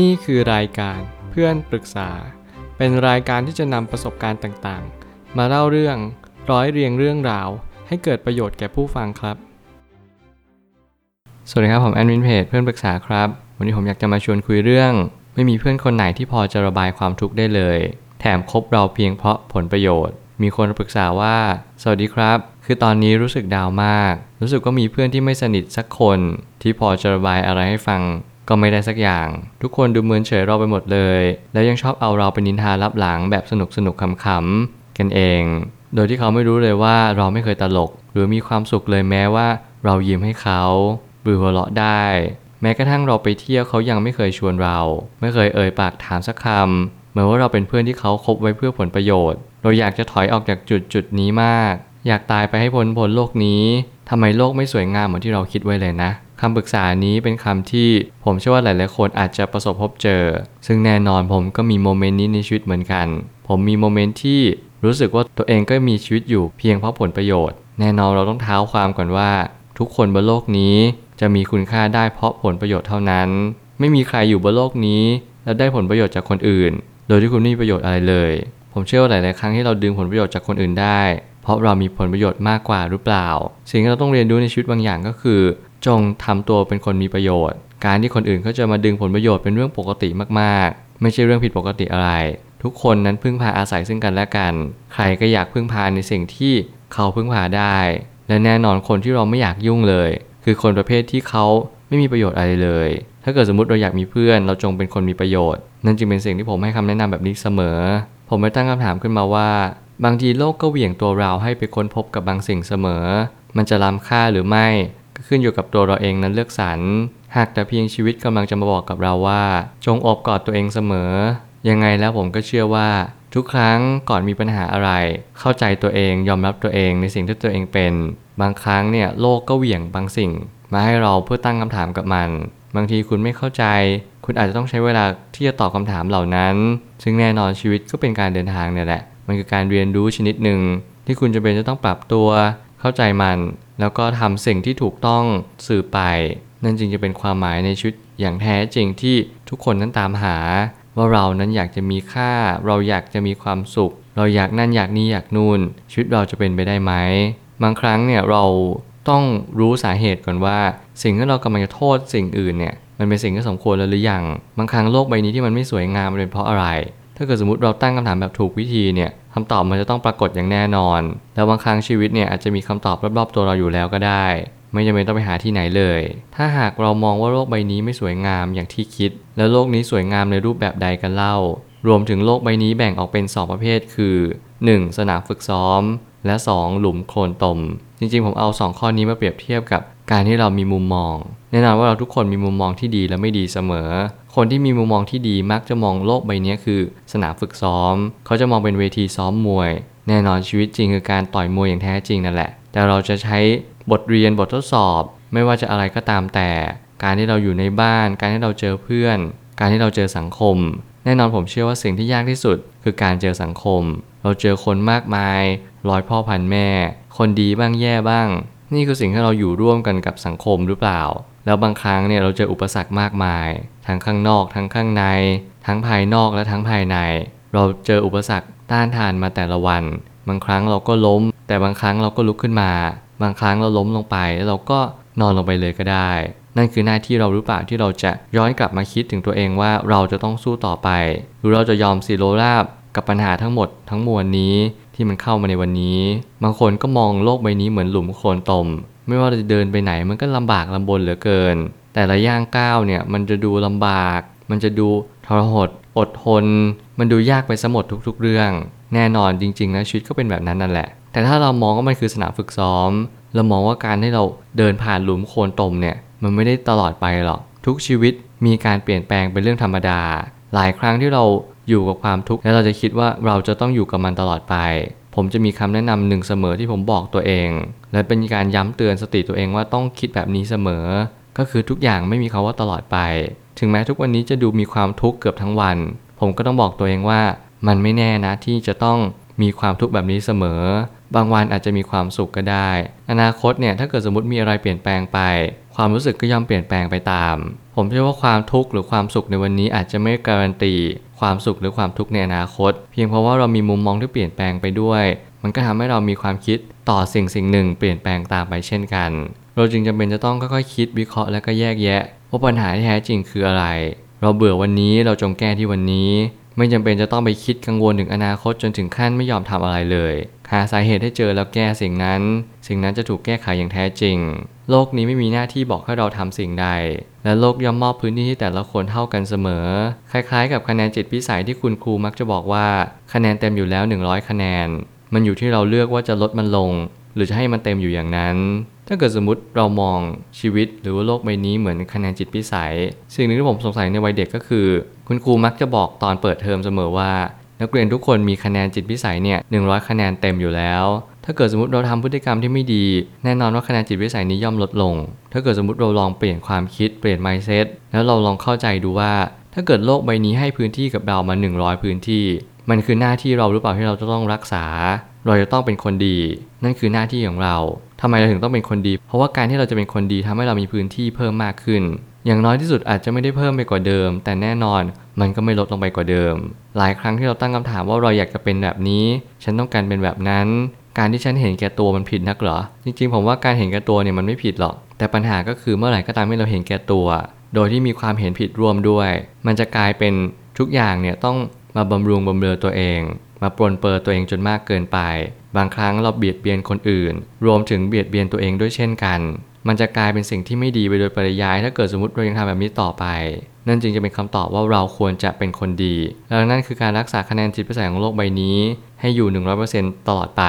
นี่คือรายการเพื่อนปรึกษา เป็นรายการที่จะนำประสบการณ์ต่างๆ มาเล่าเรื่องร้อยเรียงเรื่องราว ให้เกิดประโยชน์แก่ผู้ฟังครับ สวัสดีครับผมแอดมินเพจเพื่อนปรึกษาครับ วันนี้ผมอยากจะมาชวนคุยเรื่อง ไม่มีเพื่อนคนไหนที่พอจะระบายความทุกข์ได้เลย แถมคบเราเพียงเพราะผลประโยชน์ มีคนปรึกษาว่า สวัสดีครับ คือตอนนี้รู้สึกดาวมาก รู้สึกว่ามีเพื่อนที่ไม่สนิทสักคน ที่พอจะระบายอะไรให้ฟัง ก็ไม่ได้สักอย่าง ทุกคนดูเหมือนเฉยเราไปหมดเลย แล้วยังชอบเอาเราไปนินทารับหลังแบบสนุกสนุกขำๆกันเอง โดยที่เขาไม่รู้เลยว่าเราไม่เคยตลก หรือมีความสุขเลยแม้ว่า เรายิ้มให้เขาหรือหัวเราะได้ แม้กระทั่งเราไปเที่ยวเขายังไม่เคยชวนเรา ไม่เคยเอ่ยปากถามสักคำเหมือนว่าเราเป็นเพื่อนที่เขาคบไว้เพื่อผลประโยชน์ เราอยากจะถอยออกจากจุดจุดนี้มาก อยากตายไปให้พ้นพ้นโลกนี้ทำไมโลกไม่สวยงามเหมือนที่เราคิดไว้เลยนะ คำปรึกษานี้เป็นคำที่ผมเชื่อว่าหลาย ๆ คนอาจจะประสบพบเจอ ซึ่งแน่นอนผมก็มีโมเมนต์นี้ในชีวิตเหมือนกัน ผมมีโมเมนต์ที่รู้สึกว่าตัวเองก็มีชีวิตอยู่เพียงเพราะผลประโยชน์ แน่นอนเราต้องเท้าความก่อนว่า ทุกคนบนโลกนี้จะมีคุณค่าได้เพราะผลประโยชน์เท่านั้น ไม่มีใครอยู่บนโลกนี้ แล้วได้ผลประโยชน์จากคนอื่น โดยที่คุณไม่มีประโยชน์อะไรเลย ผมเชื่อว่าหลาย ๆ ครั้งที่เราดึงผลประโยชน์จากคนอื่นได้ เพราะเรามีผลประโยชน์มากกว่าหรือเปล่า สิ่งที่เราต้องเรียนรู้ในชีวิตบางอย่างก็คือ จงทำตัวเป็นคนมีประโยชน์ การที่คนอื่นเขาจะมาดึงผลประโยชน์เป็นเรื่องปกติมากๆ ไม่ใช่เรื่องผิดปกติอะไร ทุกคนนั้นพึ่งพาอาศัยซึ่งกันและกัน ใครก็อยากพึ่งพาในสิ่งที่เขาพึ่งพาได้ และแน่นอนคนที่เราไม่อยากยุ่งเลย คือคนประเภทที่เขาไม่มีประโยชน์อะไรเลย ถ้าเกิดสมมติเราอยากมีเพื่อน เราจงเป็นคนมีประโยชน์ นั่นจึงเป็นสิ่งที่ผมให้คำแนะนำแบบนี้เสมอ ผมไม่ตั้งคำถามขึ้นมาว่า บางทีโลกก็เหวี่ยงตัวเราให้ไปค้นพบกับบางสิ่งเสมอ มันจะล้ำค่าหรือไม่ ขึ้นอยู่กับตัวเราเองนั้นเลือกสรร หากแต่เพียงชีวิตกำลังจะมาบอกกับเราว่า จงอบกอดตัวเองเสมอ ยังไงแล้วผมก็เชื่อว่า ทุกครั้งก่อนมีปัญหาอะไร เข้าใจตัวเองยอมรับตัวเองในสิ่งที่ตัวเองเป็น บางครั้งเนี่ยโลกก็เหวี่ยงบางสิ่ง มาให้เราเพื่อตั้งคำถามกับมัน บางทีคุณไม่เข้าใจ คุณอาจจะต้องใช้เวลาที่จะตอบคำถามเหล่านั้น ซึ่งแน่นอนชีวิตก็เป็นการเดินทางเนี่ยแหละ มันคือการเรียนรู้ชนิดหนึ่งที่คุณจะเป็นจะต้องปรับตัว เข้าใจมัน แล้วก็ทำสิ่งที่ถูกต้องสื่อไป นั่นจึงจะเป็นความหมายในชีวิตอย่างแท้จริงที่ทุกคนนั้นตามหา ว่าเรานั้นอยากจะมีค่า เราอยากจะมีความสุข เราอยากนั่นอยากนี่อยากนู่นชีวิตเราจะเป็นไปได้ไหมบางครั้งเนี่ยเราต้องรู้สาเหตุก่อนว่า สิ่งที่เรากำลังจะโทษสิ่งอื่นเนี่ยมันเป็นสิ่งที่สมควรแล้วหรือยังบางครั้งโลกใบนี้ที่มันไม่สวยงามมันเป็นเพราะอะไร ถ้าเกิดสมมติเราตั้งคำถามแบบถูกวิธีเนี่ย คำตอบมันจะต้องปรากฏอย่างแน่นอน แล้วบางครั้งชีวิตเนี่ยอาจจะมีคำตอบรอบๆตัวเราอยู่แล้วก็ได้ ไม่จำเป็นต้องไปหาที่ไหนเลย ถ้าหากเรามองว่าโลกใบนี้ไม่สวยงามอย่างที่คิด แล้วโลกนี้สวยงามในรูปแบบใดกันเล่า รวมถึงโลกใบนี้แบ่งออกเป็น 2 ประเภท คือ 1. สนามฝึกซ้อม และ 2. หลุมโคลนตม จริงๆ ผมเอา 2 ข้อนี้มาเปรียบเทียบกับการที่เรามีมุมมอง แน่นอนว่าเราทุกคนมีมุมมองที่ดีและไม่ดีเสมอ คนที่มีมุมมองที่ดีมักจะมองโลกใบนี้คือ สนามฝึกซ้อม เขาจะมองเป็นเวทีซ้อมมวย แน่นอนชีวิตจริงคือการต่อยมวยอย่างแท้จริงนั่นแหละ แต่เราจะใช้บทเรียนบททดสอบ ไม่ว่าจะอะไรก็ตามแต่ การที่เราอยู่ในบ้าน การที่เราเจอเพื่อน การที่เราเจอสังคม แน่นอนผมเชื่อว่าสิ่งที่ยากที่สุด คือการเจอสังคม เราเจอคนมากมายร้อยพ่อพันแม่ คนดีบ้างแย่บ้าง นี่คือสิ่งที่เราอยู่ร่วมกันกับสังคมหรือเปล่า แล้วบางครั้งเนี่ยเราเจออุปสรรคมากมาย ทั้งข้างนอกทั้งข้างใน ทั้งภายนอกและทั้งภายใน เราเจออุปสรรคต้านทานมาแต่ละวัน บางครั้งเราก็ล้ม แต่บางครั้งเราก็ลุกขึ้นมา บางครั้งเราล้มลงไปแล้วเราก็นอนลงไปเลยก็ได้ นั่นคือหน้าที่เราหรือเปล่าที่เราจะย้อนกลับมาคิดถึงตัวเองว่าเราจะต้องสู้ต่อไป หรือเราจะยอมซีโรราบกับปัญหาทั้งหมดทั้งมวลนี้ที่มันเข้ามาในวันนี้ บางคนก็มองโลกใบนี้เหมือนหลุมโคลนตม ไม่ว่าจะเดินไปไหนมันก็ลำบากลำบนเหลือเกิน แต่ละย่างก้าวเนี่ยมันจะดูลำบาก มันจะดูทรหดอดทน มันดูยากไปสมดทุก ๆ เรื่อง แน่นอนจริงๆนะชีวิตก็เป็นแบบนั้นนั่นแหละ แต่ถ้าเรามองว่ามันคือสนามฝึกซ้อม เรามองว่าการที่เราเดินผ่านหลุมโคลนตมเนี่ยมันไม่ได้ตลอดไปหรอก ทุกชีวิตมีการเปลี่ยนแปลงเป็นเรื่องธรรมดา หลายครั้งที่เราอยู่กับความทุกข์แล้วเราจะคิดว่าเราจะต้องอยู่กับมันตลอดไป ผมจะมีคำแนะนำหนึ่งเสมอที่ผมบอกตัวเอง และเป็นการย้ำเตือนสติตัวเองว่าต้องคิดแบบนี้เสมอ ก็คือทุกอย่างไม่มีคาว่าตลอดไป ถึงแม้ทุกวันนี้จะดูมีความทุกข์เกือบทั้งวัน ผมก็ต้องบอกตัวเองว่า มันไม่แน่นะที่จะต้องมีความทุกข์แบบนี้เสมอ บางวันอาจจะมีความสุขก็ได้ อนาคตเนี่ยถ้าเกิดสมมติมีอะไรเปลี่ยนแปลงไป ความรู้สึกก็ย่อมเปลี่ยนแปลงไปตาม ผมเชื่อว่าความทุกข์หรือความสุขในวันนี้อาจจะไม่การันตีความสุขหรือความทุกข์ในอนาคต เพียงเพราะว่าเรามีมุมมองที่เปลี่ยนแปลงไปด้วย มันก็ทำให้เรามีความคิดต่อสิ่งสิ่งหนึ่งเปลี่ยนแปลงตามไปเช่นกัน เราจึงจำเป็นจะต้องค่อยๆคิดวิเคราะห์และก็แยกแยะว่าปัญหาที่แท้จริงคืออะไร เราเบื่อวันนี้เราจงแก้ที่วันนี้ ไม่จำเป็นจะต้องไปคิดกังวลถึงอนาคตจนถึงขั้นไม่ยอมทำอะไรเลย หาสาเหตุให้เจอแล้วแก้สิ่งนั้น สิ่งนั้นจะถูกแก้ไขอย่างแท้จริง โลกนี้ไม่มีหน้าที่บอกให้เราทำสิ่งใด และโลกย่อมมอบพื้นที่ให้แต่ละคนเท่ากันเสมอ คล้ายๆ กับคะแนนจิตพิสัยที่คุณครูมักจะบอกว่า คะแนนเต็มอยู่แล้ว 100 คะแนน มันอยู่ที่เราเลือกว่าจะลดมันลง หรือจะให้มันเต็มอยู่อย่างนั้นถ้าเกิดสมมติเรามองชีวิตหรือว่าโลกใบนี้เหมือนคะแนนจิตพิสัย สิ่งหนึ่งที่ผมสงสัยในวัยเด็กก็คือ คุณครูมักจะบอกตอนเปิดเทอมเสมอว่า นักเรียนทุกคนมีคะแนนจิตพิสัยเนี่ย100คะแนนเต็มอยู่แล้ว ถ้าเกิดสมมติเราทำพฤติกรรมที่ไม่ดี แน่นอนว่าคะแนนจิตวิสัยนี้ย่อมลดลง ถ้าเกิดสมมติเราลองเปลี่ยนความคิดเปลี่ยน mindset แล้วเราลองเข้าใจดูว่า ถ้าเกิดโลกใบนี้ให้พื้นที่กับเรามา 100 พื้นที่ มันคือหน้าที่เราหรือเปล่าที่เราจะต้องรักษา เราจะต้องเป็นคนดี นั่นคือหน้าที่ของเราทำไมเราถึงต้องเป็นคนดี เพราะว่าการที่เราจะเป็นคนดีทำให้เรามีพื้นที่เพิ่มมากขึ้น อย่างน้อยที่สุดอาจจะไม่ได้เพิ่มไปกว่าเดิม แต่แน่นอนมันก็ไม่ลดลงไปกว่าเดิม หลายครั้งที่เราตั้งคำถามว่าเราอยากจะเป็นแบบนี้ ฉันต้องการเป็นแบบนั้น การที่ฉันเห็นแก่ตัวมันผิดนักเหรอ จริงๆ ผมว่าการเห็นแก่ตัวเนี่ยมันไม่ผิดหรอก แต่ปัญหาก็คือเมื่อไหร่ก็ตามที่เราเห็นแก่ตัว โดยที่มีความเห็นผิดร่วมด้วย มันจะกลายเป็นทุกอย่างเนี่ยต้องมาบำรุงบำเรอตัวเอง มาปลนเปื้อตัวเองจนมากเกินไป บางครั้งเราเบียดเบียนคนอื่น รวมถึงเบียดเบียนตัวเองด้วยเช่นกัน มันจะกลายเป็นสิ่งที่ไม่ดีไปโดยปริยาย ถ้าเกิดสมมติเรายังทำแบบนี้ต่อไป นั่นจึงจะเป็นคำตอบว่าเราควรจะเป็นคนดี แล้วนั่นคือการรักษาคะแนนจิตประสาทของโลกใบนี้ ให้อยู่ 100%ตลอดไป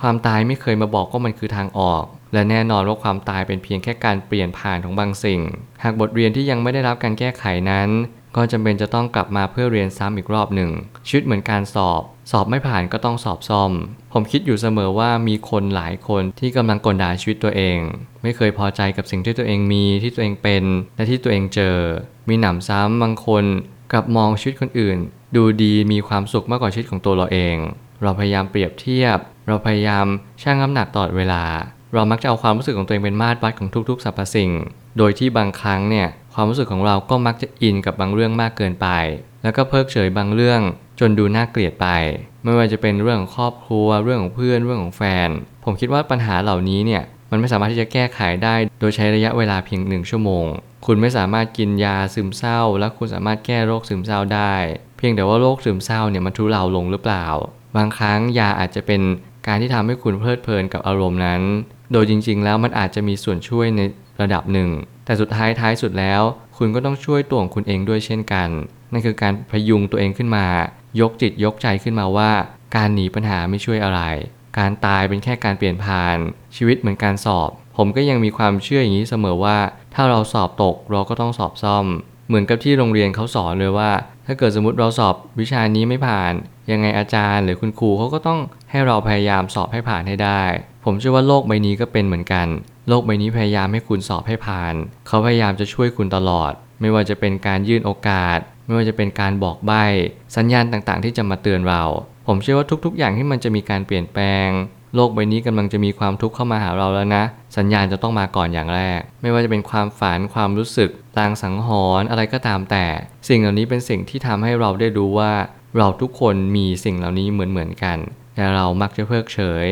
ความตายไม่เคยมาบอกว่ามันคือทางออกและแน่นอนว่าความตายเป็นเพียงแค่การเปลี่ยนผ่านของบางสิ่ง หากบทเรียนที่ยังไม่ได้รับการแก้ไขนั้น ก็จำเป็นจะต้องกลับมาเพื่อเรียนซ้ำอีกรอบหนึ่งชีวิตเหมือนการสอบ สอบไม่ผ่านก็ต้องสอบซ่อม ผมคิดอยู่เสมอว่ามีคนหลายคนที่กำลังกลด่าชีวิตตัวเอง ไม่เคยพอใจกับสิ่งที่ตัวเองมีที่ตัวเองเป็น และที่ตัวเองเจอ มีหนำซ้ำบางคนกลับมองชีวิตคนอื่น ดูดีมีความสุขมากกว่าชีวิตของตัวเราเอง เราพยายามเปรียบเทียบ เราพยายามชั่งน้ำหนักตลอดเวลา เรามักจะเอาความรู้สึกของตัวเองเป็นมาตรวัดของทุกๆสรรพสิ่ง โดยที่บางครั้งเนี่ย ความรู้สึกของเราก็มักจะอินกับบางเรื่องมากเกินไป แล้วก็เพิกเฉยบางเรื่องจนดูน่าเกลียดไป ไม่ว่าจะเป็นเรื่องของครอบครัว เรื่องของเพื่อน เรื่องของแฟน ผมคิดว่าปัญหาเหล่านี้เนี่ย มันไม่สามารถที่จะแก้ไขได้ โดยใช้ระยะเวลาเพียงหนึ่งชั่วโมง คุณไม่สามารถกินยาซึมเศร้า และคุณสามารถแก้โรคซึมเศร้าได้ เพียงแต่ว่าโรคซึมเศร้าเนี่ยมันทุเลาลงหรือเปล่า บางครั้งยาอาจจะเป็นการที่ทำให้คุณเพลิดเพลินกับอารมณ์นั้น โดยจริง ๆ แล้วมันอาจจะมีส่วนช่วยใน ระดับหนึ่ง แต่สุดท้ายท้ายสุดแล้ว คุณก็ต้องช่วยตัวของคุณเองด้วยเช่นกัน นั่นคือการพยุงตัวเองขึ้นมา ยกจิตยกใจขึ้นมาว่า การหนีปัญหาไม่ช่วยอะไร การตายเป็นแค่การเปลี่ยนผ่าน ชีวิตเหมือนการสอบ ผมก็ยังมีความเชื่ออย่างนี้เสมอว่า ถ้าเราสอบตกเราก็ต้องสอบซ่อม เหมือนกับที่โรงเรียนเขาสอนเลยว่า ถ้าเกิดสมมติเราสอบวิชานี้ไม่ผ่าน ยังไงอาจารย์หรือคุณครูเขาก็ต้องให้เราพยายามสอบให้ผ่านให้ได้ ผมเชื่อว่าโลกใบนี้ก็เป็นเหมือนกัน โลกใบนี้พยายามให้คุณสอบให้ผ่าน เขาพยายามจะช่วยคุณตลอด ไม่ว่าจะเป็นการยื่นโอกาส ไม่ว่าจะเป็นการบอกใบ้สัญญาณต่างๆ ที่จะมาเตือนเรา ผมเชื่อว่าทุก ๆ อย่างที่มันจะมีการเปลี่ยนแปลง โลกใบนี้กำลังจะมีความทุกข์เข้ามาหาเราแล้วนะ สัญญาณจะต้องมาก่อนอย่างแรก ไม่ว่าจะเป็นความฝัน ความรู้สึกลางสังหรณ์อะไรก็ตามแต่ สิ่งเหล่านี้เป็นสิ่งที่ทำให้เราได้รู้ว่า เราทุกคนมีสิ่งเหล่านี้เหมือนๆกัน แต่เรามักจะเพิกเฉย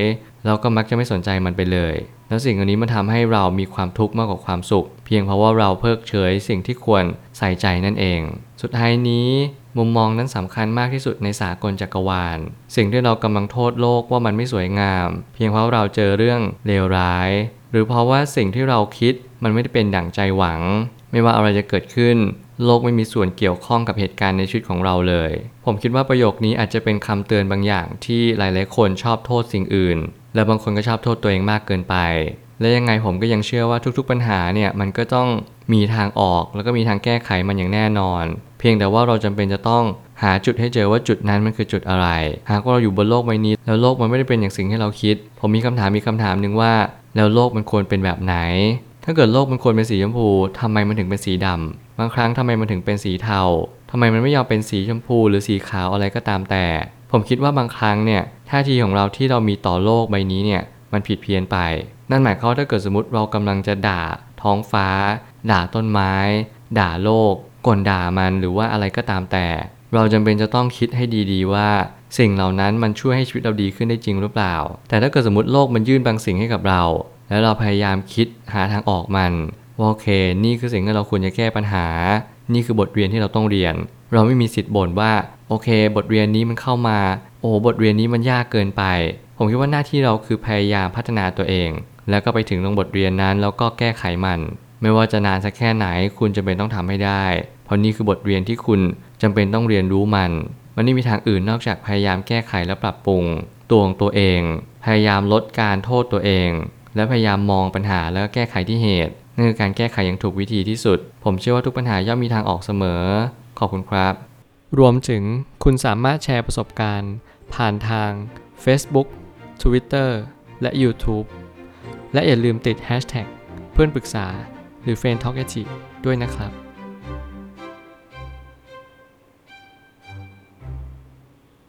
เราก็มักจะไม่สนใจมันไปเลย แล้วสิ่งเหล่านี้มันทำให้เรามีความทุกข์มากกว่าความสุข เพียงเพราะว่าเราเพิกเฉยสิ่งที่ควรใส่ใจนั่นเอง สุดท้ายนี้มุมมองนั้นสำคัญมากที่สุดในสากลจักรวาล สิ่งที่เรากำลังโทษโลกว่ามันไม่สวยงาม เพียงเพราะเราเจอเรื่องเลวร้าย หรือเพราะว่าสิ่งที่เราคิดมันไม่ได้เป็นดั่งใจหวัง ไม่ว่าอะไรจะเกิดขึ้น โลกไม่มีส่วนเกี่ยวข้องกับเหตุการณ์ในชีวิตของเราเลย ผมคิดว่าประโยคนี้อาจจะเป็นคำเตือนบางอย่างที่หลาย ๆ คนชอบโทษสิ่งอื่น และบางคนก็ชอบโทษตัวเองมากเกินไป และยังไงผมก็ยังเชื่อว่าทุกๆปัญหาเนี่ยมันก็ต้องมีทางออก แล้วก็มีทางแก้ไขมันอย่างแน่นอน เพียงแต่ว่าเราจำเป็นจะต้องหาจุดให้เจอว่าจุดนั้นมันคือจุดอะไร หากว่าเราอยู่บนโลกใบนี้ แล้วโลกมันไม่ได้เป็นอย่างสิ่งที่เราคิด ผมมีคำถามมีคำถามหนึ่งว่า แล้วโลกมันควรเป็นแบบไหน ถ้าเกิดโลกมันควรเป็นสีชมพูทำไมมันถึงเป็นสีดำบางครั้งทำไมมันถึงเป็นสีเทาทำไมมันไม่ยอมเป็นสีชมพู หรือสีขาวอะไรก็ตามแต่ ผมคิดว่าบางครั้งเนี่ยท่าทีของเราที่เรามีต่อโลกใบนี้เนี่ยมันผิดเพี้ยนไป นั่นหมายความว่าถ้าเกิดสมมติเรากำลังจะด่าท้องฟ้า ด่าต้นไม้ ด่าโลกก่นด่ามันหรือว่าอะไรก็ตามแต่ เราจำเป็นจะต้องคิดให้ดีๆว่า สิ่งเหล่านั้นมันช่วยให้ชีวิตเราดีขึ้นได้จริงหรือเปล่า แต่ถ้าเกิดสมมติโลกมันยื่นบางสิ่งให้กับเรา แล้วเราพยายามคิดหาทางออกมันว่าโอเค นี่คือสิ่งที่เราควรจะแก้ปัญหา นี่คือบทเรียนที่เราต้องเรียน เราไม่มีสิทธิ์บ่นว่า โอเค บทเรียนนี้มันเข้ามา โอ้บทเรียนนี้มันยากเกินไป ผมคิดว่าหน้าที่เราคือพยายามพัฒนาตัวเอง แล้วก็ไปถึงตรงบทเรียนนั้นแล้วก็แก้ไขมัน ไม่ว่าจะนานสักแค่ไหนคุณจำเป็นต้องทำให้ได้ เพราะนี่คือบทเรียนที่คุณจำเป็นต้องเรียนรู้มัน มันไม่มีทางอื่นนอกจากพยายามแก้ไขและปรับปรุงตัวของตัวเอง พยายามลดการโทษตัวเอง และพยายามมองปัญหาแล้วก็แก้ไขที่เหตุ นั่นคือการแก้ไขอย่างถูกวิธีที่สุด ผมเชื่อว่าทุกปัญหาย่อมมีทางออกเสมอ ขอบคุณครับ รวมถึงคุณสามารถแชร์ประสบการณ์ ผ่านทาง Facebook Twitter และ YouTube และอย่าลืมติด Hashtag เพื่อนปรึกษาหรือ f r ร e n d t a l k ด้วยนะครับ